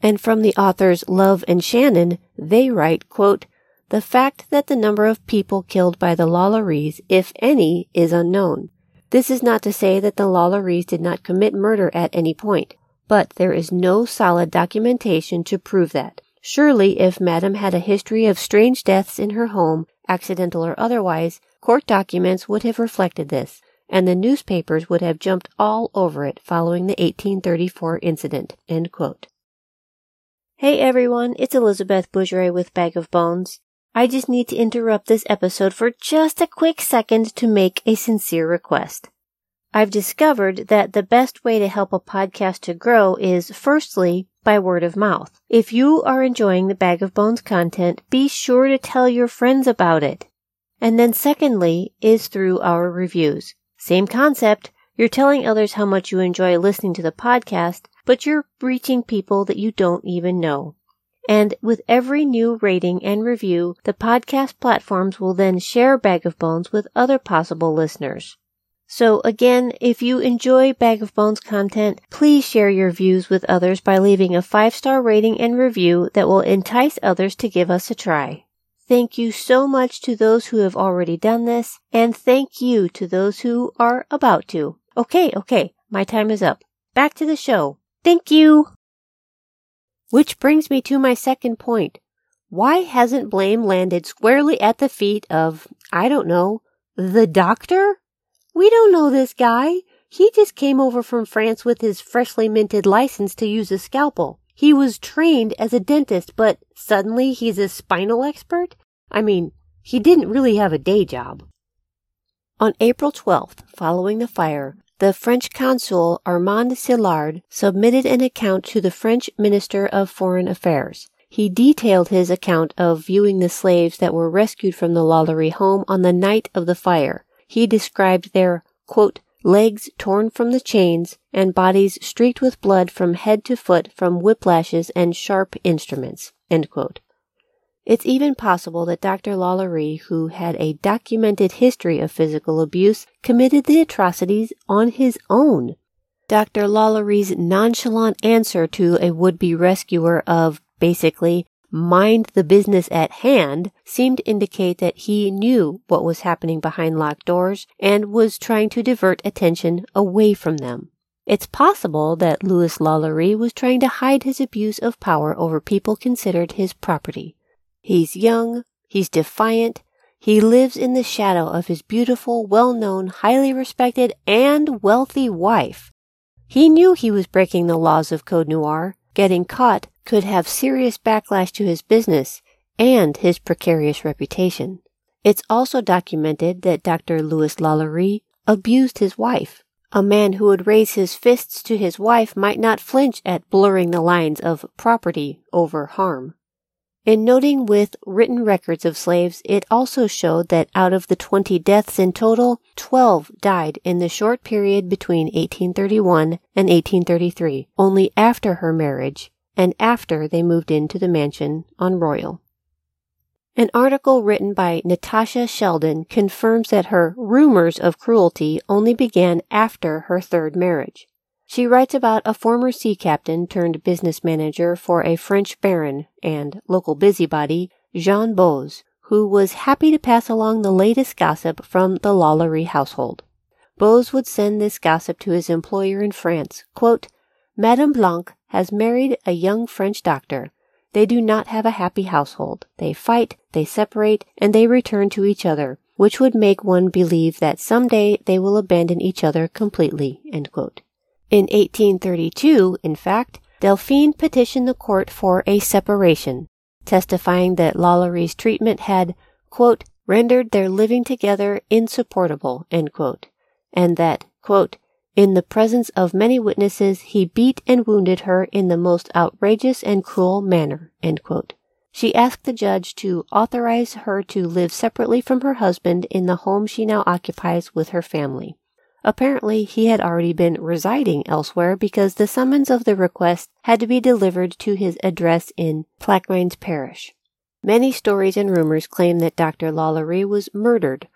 And from the authors Love and Shannon, they write, quote, the fact that the number of people killed by the Lalauries, if any, is unknown. This is not to say that the Lalauries did not commit murder at any point, but there is no solid documentation to prove that. Surely, if Madame had a history of strange deaths in her home, accidental or otherwise, court documents would have reflected this, and the newspapers would have jumped all over it following the 1834 incident. Hey everyone, it's Elizabeth Bougeret with Bag of Bones. I just need to interrupt this episode for just a quick second to make a sincere request. I've discovered that the best way to help a podcast to grow is firstly by word of mouth. If you are enjoying the Bag of Bones content, be sure to tell your friends about it. And then secondly is through our reviews. Same concept. You're telling others how much you enjoy listening to the podcast, but you're reaching people that you don't even know. And with every new rating and review, the podcast platforms will then share Bag of Bones with other possible listeners. So again, if you enjoy Bag of Bones content, please share your views with others by leaving a five star rating and review that will entice others to give us a try. Thank you so much to those who have already done this, and thank you to those who are about to. Okay, okay, my time is up. Back to the show. Thank you! Which brings me to my second point. Why hasn't blame landed squarely at the feet of, I don't know, the doctor? We don't know this guy. He just came over from France with his freshly minted license to use a scalpel. He was trained as a dentist, but suddenly he's a spinal expert? I mean, he didn't really have a day job. On April 12th, following the fire, the French consul Armand Sillard submitted an account to the French Minister of Foreign Affairs. He detailed his account of viewing the slaves that were rescued from the Lalaurie home on the night of the fire. He described their, quote, legs torn from the chains, and bodies streaked with blood from head to foot from whiplashes and sharp instruments. It's even possible that Dr. Lalaurie, who had a documented history of physical abuse, committed the atrocities on his own. Dr. Lalaurie's nonchalant answer to a would-be rescuer of, basically, mind the business at hand seemed to indicate that he knew what was happening behind locked doors and was trying to divert attention away from them. It's possible that Louis Lalaurie was trying to hide his abuse of power over people considered his property. He's young, he's defiant, he lives in the shadow of his beautiful, well-known, highly respected, and wealthy wife. He knew he was breaking the laws of Code Noir. Getting caught could have serious backlash to his business and his precarious reputation. It's also documented that Dr. Louis Lalaurie abused his wife. A man who would raise his fists to his wife might not flinch at blurring the lines of property over harm. In noting with written records of slaves, it also showed that out of the 20 deaths in total, 12 died in the short period between 1831 and 1833, only after her marriage and after they moved into the mansion on Royal. An article written by Natasha Sheldon confirms that her rumors of cruelty only began after her third marriage. She writes about a former sea captain turned business manager for a French baron and local busybody, Jean Boze, who was happy to pass along the latest gossip from the Lalaurie household. Boze would send this gossip to his employer in France. Quote, Madame Blanque has married a young French doctor. They do not have a happy household. They fight, they separate, and they return to each other, which would make one believe that some day they will abandon each other completely. In 1832, in fact, Delphine petitioned the court for a separation, testifying that Lalaurie's treatment had, quote, rendered their living together insupportable, quote, and that, quote, in the presence of many witnesses, he beat and wounded her in the most outrageous and cruel manner. She asked the judge to authorize her to live separately from her husband in the home she now occupies with her family. Apparently, he had already been residing elsewhere because the summons of the request had to be delivered to his address in Plaquemines Parish. Many stories and rumors claim that Dr. Lalaurie was murdered.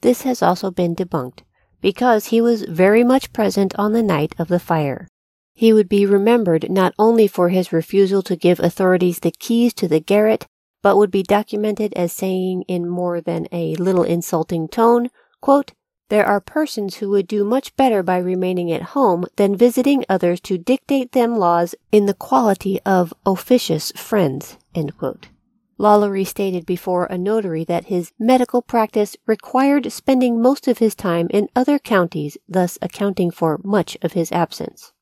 This has also been debunked because he was very much present on the night of the fire. He would be remembered not only for his refusal to give authorities the keys to the garret, but would be documented as saying in more than a little insulting tone, quote, there are persons who would do much better by remaining at home than visiting others to dictate them laws in the quality of officious friends. Lalaurie stated before a notary that his medical practice required spending most of his time in other counties, thus accounting for much of his absence.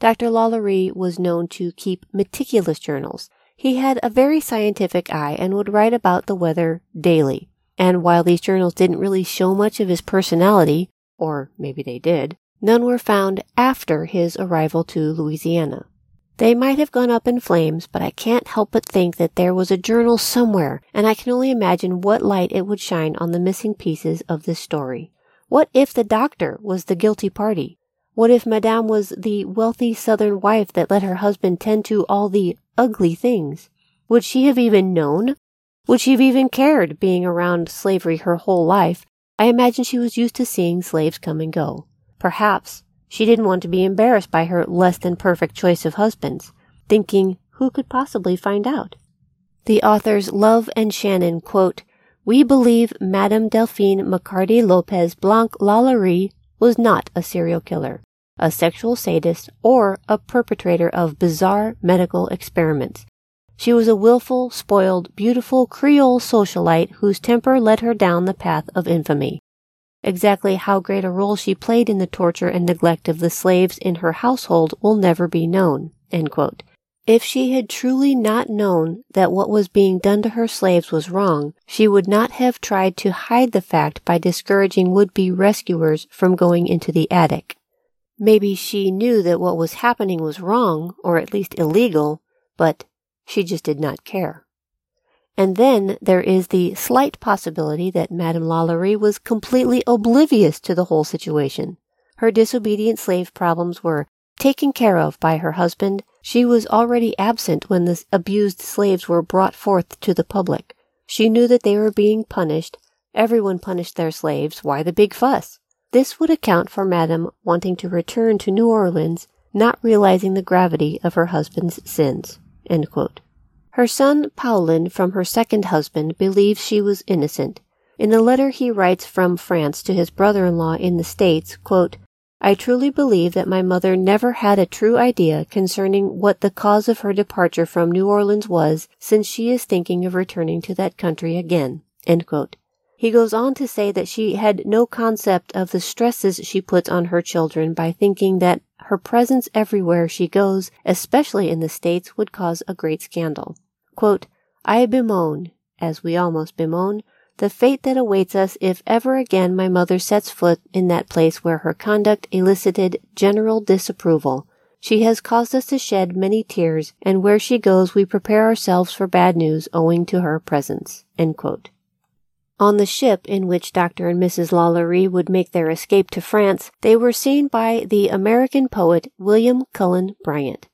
Dr. Lalaurie was known to keep meticulous journals. He had a very scientific eye and would write about the weather daily. And while these journals didn't really show much of his personality, or maybe they did, none were found after his arrival to Louisiana. They might have gone up in flames, but I can't help but think that there was a journal somewhere, and I can only imagine what light it would shine on the missing pieces of this story. What if the doctor was the guilty party? What if Madame was the wealthy southern wife that let her husband tend to all the ugly things? Would she have even known? Would she have even cared, being around slavery her whole life? I imagine she was used to seeing slaves come and go. Perhaps she didn't want to be embarrassed by her less than perfect choice of husbands, thinking, who could possibly find out? The authors Love and Shannon quote, We believe Madame Delphine McCarty Lopez Blanque Lalaurie was not a serial killer, a sexual sadist, or a perpetrator of bizarre medical experiments. She was a willful, spoiled, beautiful Creole socialite whose temper led her down the path of infamy. Exactly how great a role she played in the torture and neglect of the slaves in her household will never be known. If she had truly not known that what was being done to her slaves was wrong, she would not have tried to hide the fact by discouraging would-be rescuers from going into the attic. Maybe she knew that what was happening was wrong, or at least illegal, but she just did not care. And then there is the slight possibility that Madame Lalaurie was completely oblivious to the whole situation. Her disobedient slave problems were taken care of by her husband. She was already absent when the abused slaves were brought forth to the public. She knew that they were being punished. Everyone punished their slaves. Why the big fuss? This would account for Madame wanting to return to New Orleans, not realizing the gravity of her husband's sins. Her son Paulin from her second husband believes she was innocent. In the letter he writes from France to his brother-in-law in the States, quote, I truly believe that my mother never had a true idea concerning what the cause of her departure from New Orleans was, since she is thinking of returning to that country again. He goes on to say that she had no concept of the stresses she puts on her children by thinking that her presence everywhere she goes, especially in the States, would cause a great scandal. Quote, I bemoan, as we almost bemoan, the fate that awaits us if ever again my mother sets foot in that place where her conduct elicited general disapproval. She has caused us to shed many tears, and where she goes we prepare ourselves for bad news owing to her presence. On the ship in which Dr. and Mrs. Lalaurie would make their escape to France, they were seen by the American poet William Cullen Bryant.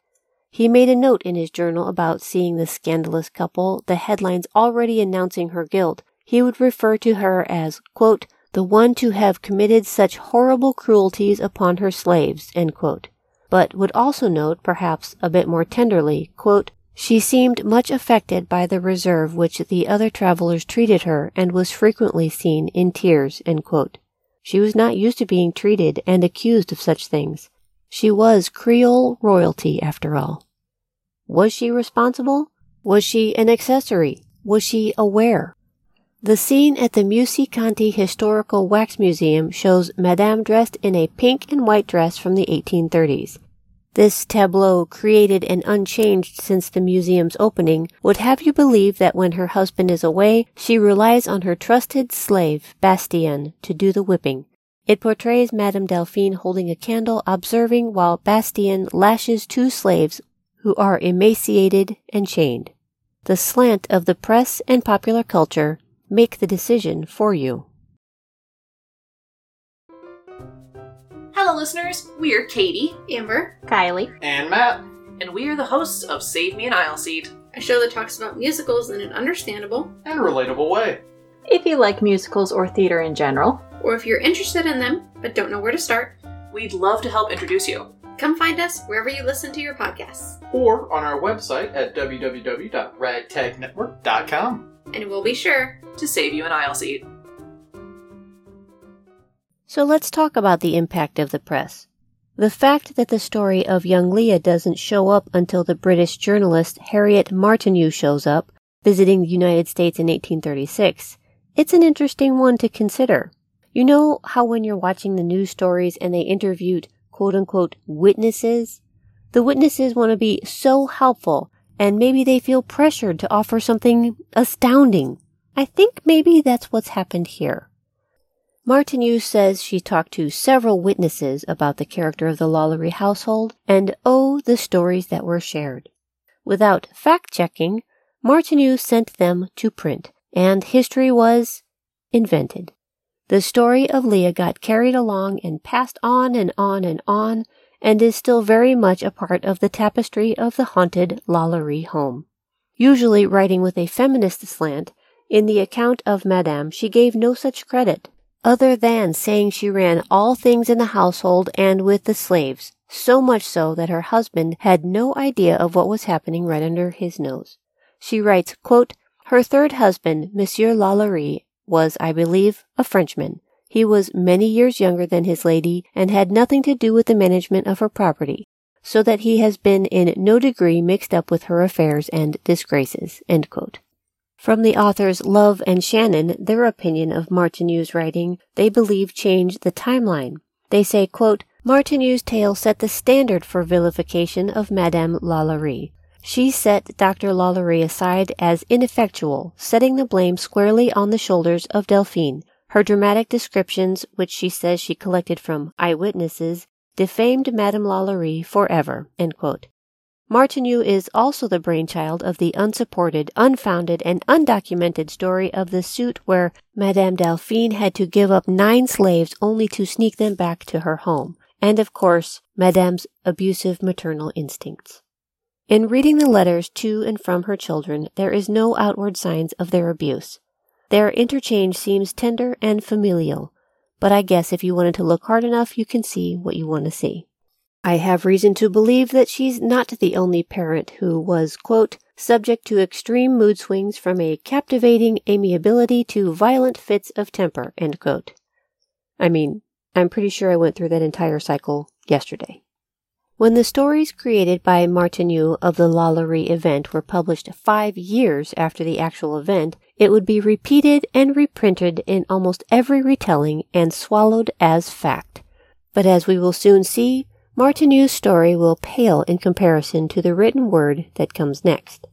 He made a note in his journal about seeing the scandalous couple, the headlines already announcing her guilt, he would refer to her as, quote, the one to have committed such horrible cruelties upon her slaves, but would also note, perhaps a bit more tenderly, quote, she seemed much affected by the reserve which the other travelers treated her and was frequently seen in tears, She was not used to being treated and accused of such things. She was Creole royalty after all. Was she responsible? Was she an accessory? Was she aware? The scene at the Musée Conti Historical Wax Museum shows Madame dressed in a pink and white dress from the 1830s. This tableau, created and unchanged since the museum's opening, would have you believe that when her husband is away, she relies on her trusted slave, Bastien, to do the whipping. It portrays Madame Delphine holding a candle, observing while Bastien lashes two slaves who are emaciated and chained. The slant of the press and popular culture make the decision for you. Hello, listeners. We're Katie, Amber, Kylie, and Matt, and we are the hosts of Save Me an Aisle Seat, a show that talks about musicals in an understandable and relatable way. If you like musicals or theater in general, or if you're interested in them but don't know where to start, we'd love to help introduce you. Come find us wherever you listen to your podcasts. Or on our website at www.ragtagnetwork.com. And we'll be sure to save you an aisle seat. So let's talk about the impact of the press. The fact that the story of young Leah doesn't show up until the British journalist Harriet Martineau shows up, visiting the United States in 1836, it's an interesting one to consider. You know how when you're watching the news stories and they interviewed quote unquote witnesses, the witnesses want to be so helpful and maybe they feel pressured to offer something astounding. I think maybe that's what's happened here. Martineau says she talked to several witnesses about the character of the Lalaurie household, and oh, the stories that were shared. Without fact checking, Martineau sent them to print, and history was invented. The story of Leah got carried along and passed on and on and on, and is still very much a part of the tapestry of the haunted Lalaurie home. Usually writing with a feminist slant, in the account of Madame, she gave no such credit, other than saying she ran all things in the household and with the slaves, so much so that her husband had no idea of what was happening right under his nose. She writes, quote, Her third husband, Monsieur Lalaurie, was, I believe, a Frenchman. He was many years younger than his lady and had nothing to do with the management of her property, so that he has been in no degree mixed up with her affairs and disgraces. From the authors Love and Shannon, their opinion of Martineau's writing, they believe changed the timeline. They say, quote, Martineau's tale set the standard for vilification of Madame Lalaurie. She set Dr. Lalaurie aside as ineffectual, setting the blame squarely on the shoulders of Delphine. Her dramatic descriptions, which she says she collected from eyewitnesses, defamed Madame Lalaurie forever. Martineau is also the brainchild of the unsupported, unfounded, and undocumented story of the suit where Madame Delphine had to give up nine slaves only to sneak them back to her home, and of course, Madame's abusive maternal instincts. In reading the letters to and from her children, there is no outward signs of their abuse. Their interchange seems tender and familial, but I guess if you wanted to look hard enough, you can see what you want to see. I have reason to believe that she's not the only parent who was, quote, subject to extreme mood swings from a captivating amiability to violent fits of temper, end quote. I mean, I'm pretty sure I went through that entire cycle yesterday. When the stories created by Martineau of the Lalaurie event were published five years after the actual event, it would be repeated and reprinted in almost every retelling and swallowed as fact. But as we will soon see, Martineau's story will pale in comparison to the written word that comes next.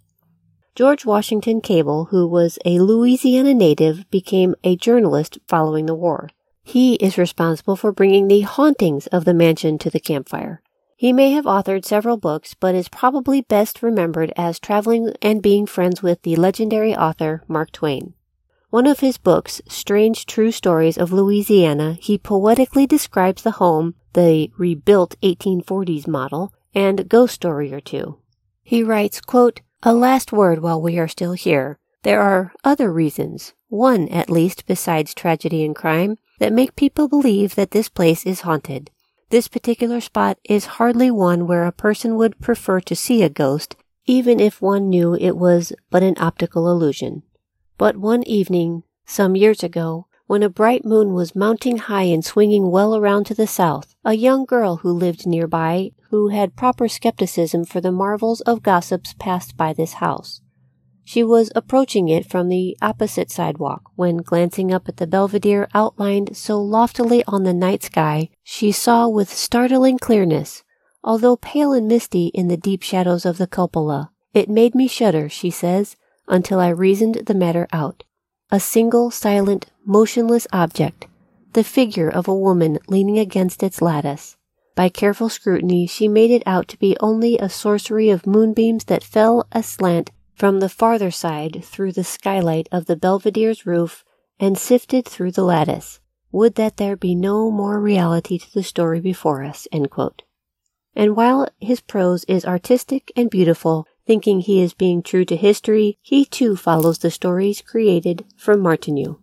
George Washington Cable, who was a Louisiana native, became a journalist following the war. He is responsible for bringing the hauntings of the mansion to the campfire. He may have authored several books, but is probably best remembered as traveling and being friends with the legendary author Mark Twain. One of his books, Strange True Stories of Louisiana, he poetically describes the home, the rebuilt 1840s model, and ghost story or two. He writes, quote, A last word while we are still here. There are other reasons, one at least besides tragedy and crime, that make people believe that this place is haunted. This particular spot is hardly one where a person would prefer to see a ghost, even if one knew it was but an optical illusion. But one evening, some years ago, when a bright moon was mounting high and swinging well around to the south, a young girl who lived nearby, who had proper skepticism for the marvels of gossips, passed by this house. She was approaching it from the opposite sidewalk when, glancing up at the belvedere outlined so loftily on the night sky, she saw with startling clearness, although pale and misty in the deep shadows of the cupola. It made me shudder, she says, until I reasoned the matter out. A single, silent, motionless object, the figure of a woman leaning against its lattice. By careful scrutiny, she made it out to be only a sorcery of moonbeams that fell aslant from the farther side through the skylight of the belvedere's roof and sifted through the lattice. Would that there be no more reality to the story before us. And while his prose is artistic and beautiful, Thinking he is being true to history, he too follows the stories created from Martineau.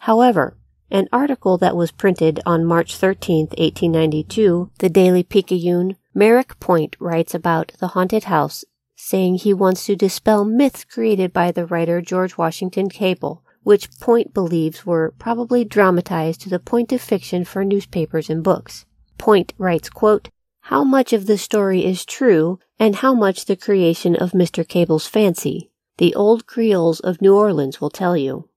However, an article that was printed on March 13, 1892, the Daily Picayune, Merrick Point writes about the haunted house, saying he wants to dispel myths created by the writer George Washington Cable, which Point believes were probably dramatized to the point of fiction for newspapers and books. Point writes, quote, how much of the story is true and how much the creation of Mr. Cable's fancy. The old Creoles of New Orleans will tell you.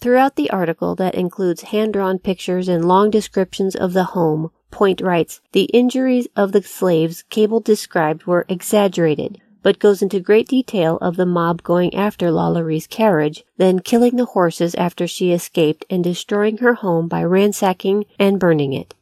Throughout the article that includes hand-drawn pictures and long descriptions of the home, Point writes, the injuries of the slaves Cable described were exaggerated, but goes into great detail of the mob going after Lalaurie's carriage, then killing the horses after she escaped and destroying her home by ransacking and burning it.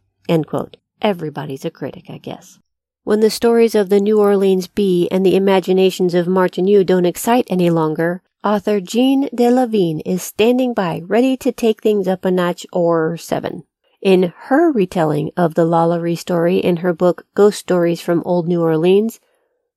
Everybody's a critic, I guess. When the stories of the New Orleans bee and the imaginations of Martineau don't excite any longer, author Jeanne deLavigne is standing by, ready to take things up a notch or seven. In her retelling of the Lalaurie story in her book Ghost Stories from Old New Orleans,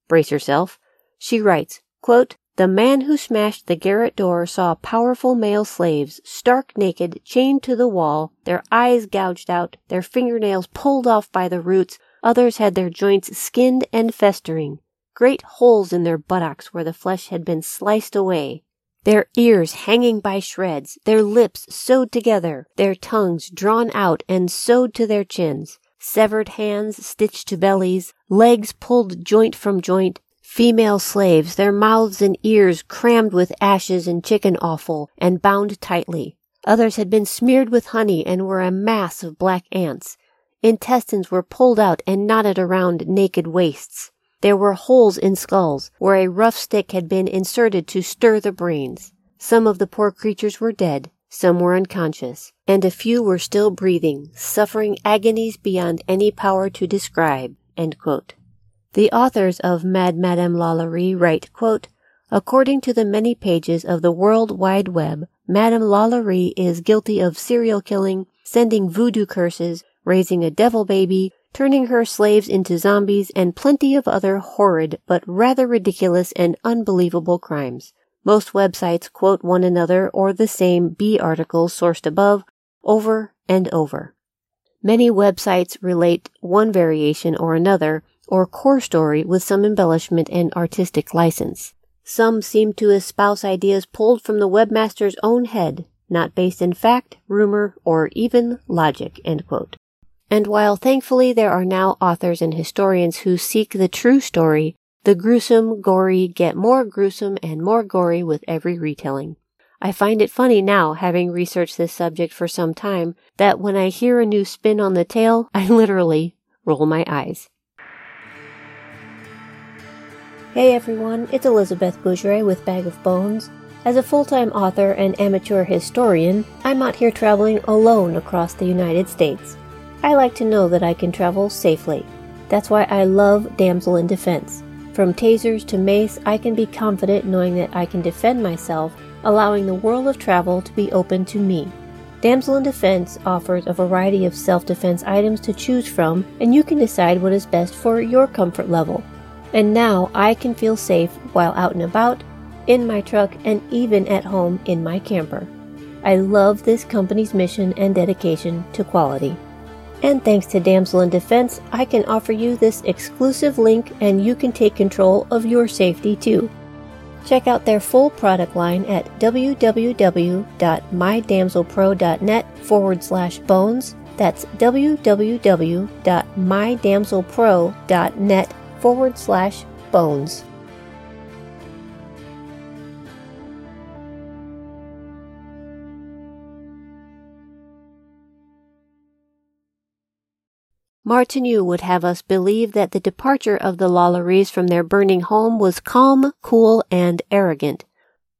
brace yourself, she writes, quote, the man who smashed the garret door saw powerful male slaves, stark naked, chained to the wall, their eyes gouged out, their fingernails pulled off by the roots, others had their joints skinned and festering, great holes in their buttocks where the flesh had been sliced away, their ears hanging by shreds, their lips sewed together, their tongues drawn out and sewed to their chins, severed hands stitched to bellies, legs pulled joint from joint, Female slaves, their mouths and ears crammed with ashes and chicken offal and bound tightly. Others had been smeared with honey and were a mass of black ants. Intestines were pulled out and knotted around naked waists. There were holes in skulls where a rough stick had been inserted to stir the brains. Some of the poor creatures were dead, some were unconscious, and a few were still breathing, suffering agonies beyond any power to describe. The authors of Mad Madame Lalaurie write, quote, According to the many pages of the World Wide Web, Madame Lalaurie is guilty of serial killing, sending voodoo curses, raising a devil baby, turning her slaves into zombies, and plenty of other horrid but rather ridiculous and unbelievable crimes. Most websites quote one another or the same Bee article sourced above over and over. Many websites relate one variation or another, or core story with some embellishment and artistic license. Some seem to espouse ideas pulled from the webmaster's own head, not based in fact, rumor, or even logic. And while thankfully there are now authors and historians who seek the true story, the gruesome, gory get more gruesome and more gory with every retelling. I find it funny now, having researched this subject for some time, that when I hear a new spin on the tale, I literally roll my eyes. Hey everyone, it's Elizabeth Bougeret with Bag of Bones. As a full time author and amateur historian, I'm out here traveling alone across the United States. I like to know that I can travel safely. That's why I love Damsel in Defense. From tasers to mace, I can be confident knowing that I can defend myself allowing the world of travel to be open to me. Damsel in Defense offers a variety of self defense items to choose from, and you can decide what is best for your comfort level. And now I can feel safe while out and about, in my truck, and even at home in my camper. I love this company's mission and dedication to quality. And thanks to Damsel in Defense, I can offer you this exclusive link and you can take control of your safety too. Check out their full product line at www.mydamselpro.net forward slash bones. That's www.mydamselpro.net forward slash bones. Martineau would have us believe that the departure of the Lalauries from their burning home was calm, cool, and arrogant,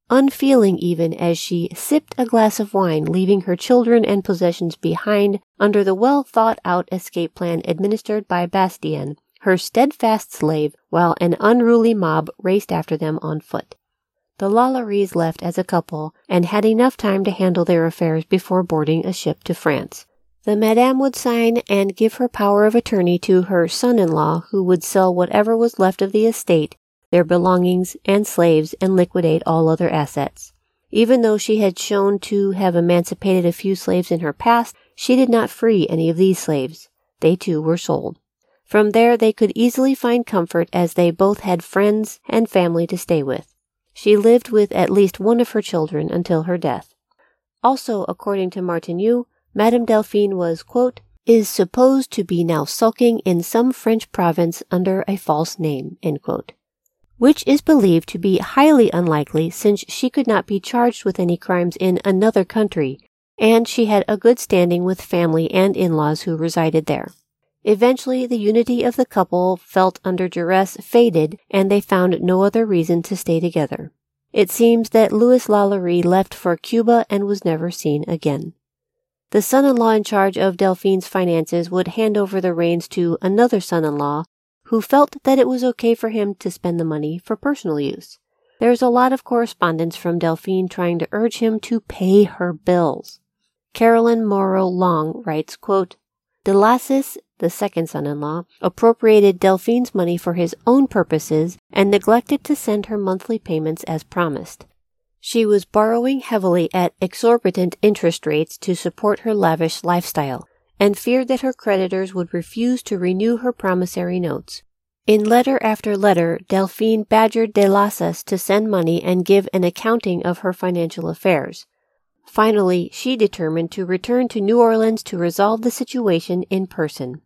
unfeeling even as she sipped a glass of wine, leaving her children and possessions behind under the well thought out escape plan administered by Bastien, her steadfast slave, while an unruly mob raced after them on foot. The Lalauries left as a couple and had enough time to handle their affairs before boarding a ship to France. The Madame would sign and give her power of attorney to her son in law, who would sell whatever was left of the estate, their belongings, and slaves, and liquidate all other assets. Even though she had shown to have emancipated a few slaves in her past, she did not free any of these slaves. They too were sold. From there they could easily find comfort as they both had friends and family to stay with. She lived with at least one of her children until her death. Also, according to Martineau, Madame Delphine was, quote, is supposed to be now sulking in some French province under a false name, which is believed to be highly unlikely since she could not be charged with any crimes in another country, and she had a good standing with family and in-laws who resided there. Eventually, the unity of the couple felt under duress faded, and they found no other reason to stay together. It seems that Louis Lalaurie left for Cuba and was never seen again. The son in law in charge of Delphine's finances would hand over the reins to another son in law who felt that it was okay for him to spend the money for personal use. There's a lot of correspondence from Delphine trying to urge him to pay her bills. Carolyn Morrow Long writes, quote, Delassus, the second son-in-law, appropriated Delphine's money for his own purposes and neglected to send her monthly payments as promised. She was borrowing heavily at exorbitant interest rates to support her lavish lifestyle and feared that her creditors would refuse to renew her promissory notes. In letter after letter, Delphine badgered Delassus to send money and give an accounting of her financial affairs. Finally, she determined to return to New Orleans to resolve the situation in person.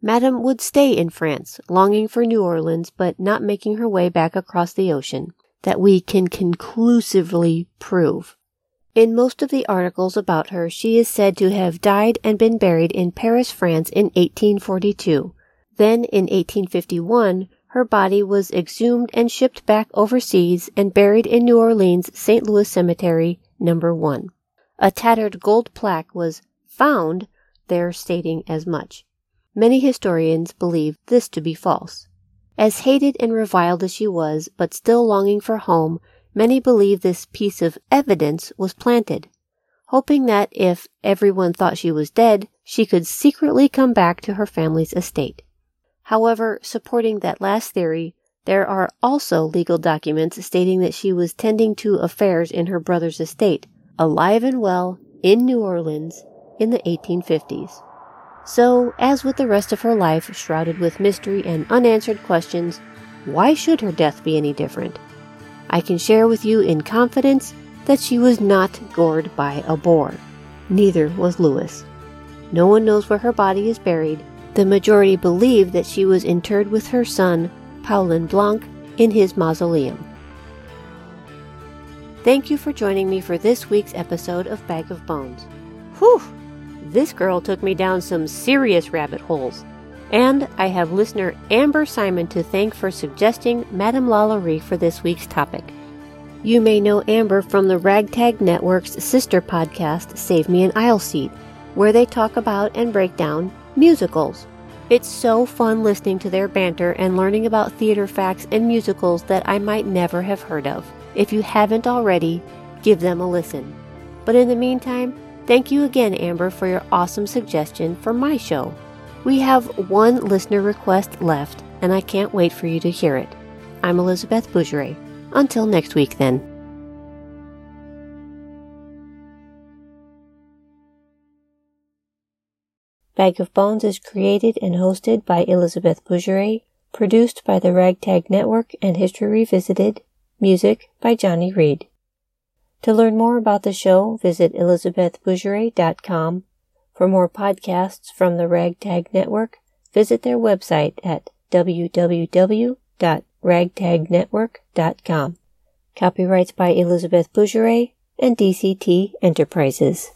Madame would stay in France, longing for New Orleans, but not making her way back across the ocean that we can conclusively prove. In most of the articles about her, she is said to have died and been buried in Paris, France in 1842. Then in 1851, her body was exhumed and shipped back overseas and buried in New Orleans St. Louis Cemetery, number 1. A tattered gold plaque was found there stating as much. Many historians believe this to be false. As hated and reviled as she was, but still longing for home, many believe this piece of evidence was planted, hoping that if everyone thought she was dead, she could secretly come back to her family's estate. However, supporting that last theory, there are also legal documents stating that she was tending to affairs in her brother's estate, alive and well, in New Orleans in the 1850s. So, as with the rest of her life shrouded with mystery and unanswered questions, why should her death be any different? I can share with you in confidence that she was not gored by a boar. Neither was Louis. No one knows where her body is buried. The majority believe that she was interred with her son, Paulin Blanque, in his mausoleum. Thank you for joining me for this week's episode of Bag of Bones. Whew! This girl took me down some serious rabbit holes. And I have listener Amber Simon to thank for suggesting Madame Lalaurie for this week's topic. You may know Amber from the Ragtag Network's sister podcast, Save Me an Aisle Seat, where they talk about and break down musicals. It's so fun listening to their banter and learning about theater facts and musicals that I might never have heard of. If you haven't already, give them a listen. But in the meantime, Thank you again, Amber, for your awesome suggestion for my show. We have one listener request left, and I can't wait for you to hear it. I'm Elizabeth Bougeret. Until next week, then. Bag of Bones is created and hosted by Elizabeth Bougeret, produced by the Ragtag Network and History Revisited, music by Johnny Reed. To learn more about the show, visit elizabethbougeret.com. For more podcasts from the Ragtag Network, visit their website at www.ragtagnetwork.com. Copyrights by Elizabeth Bougeret and DCT Enterprises.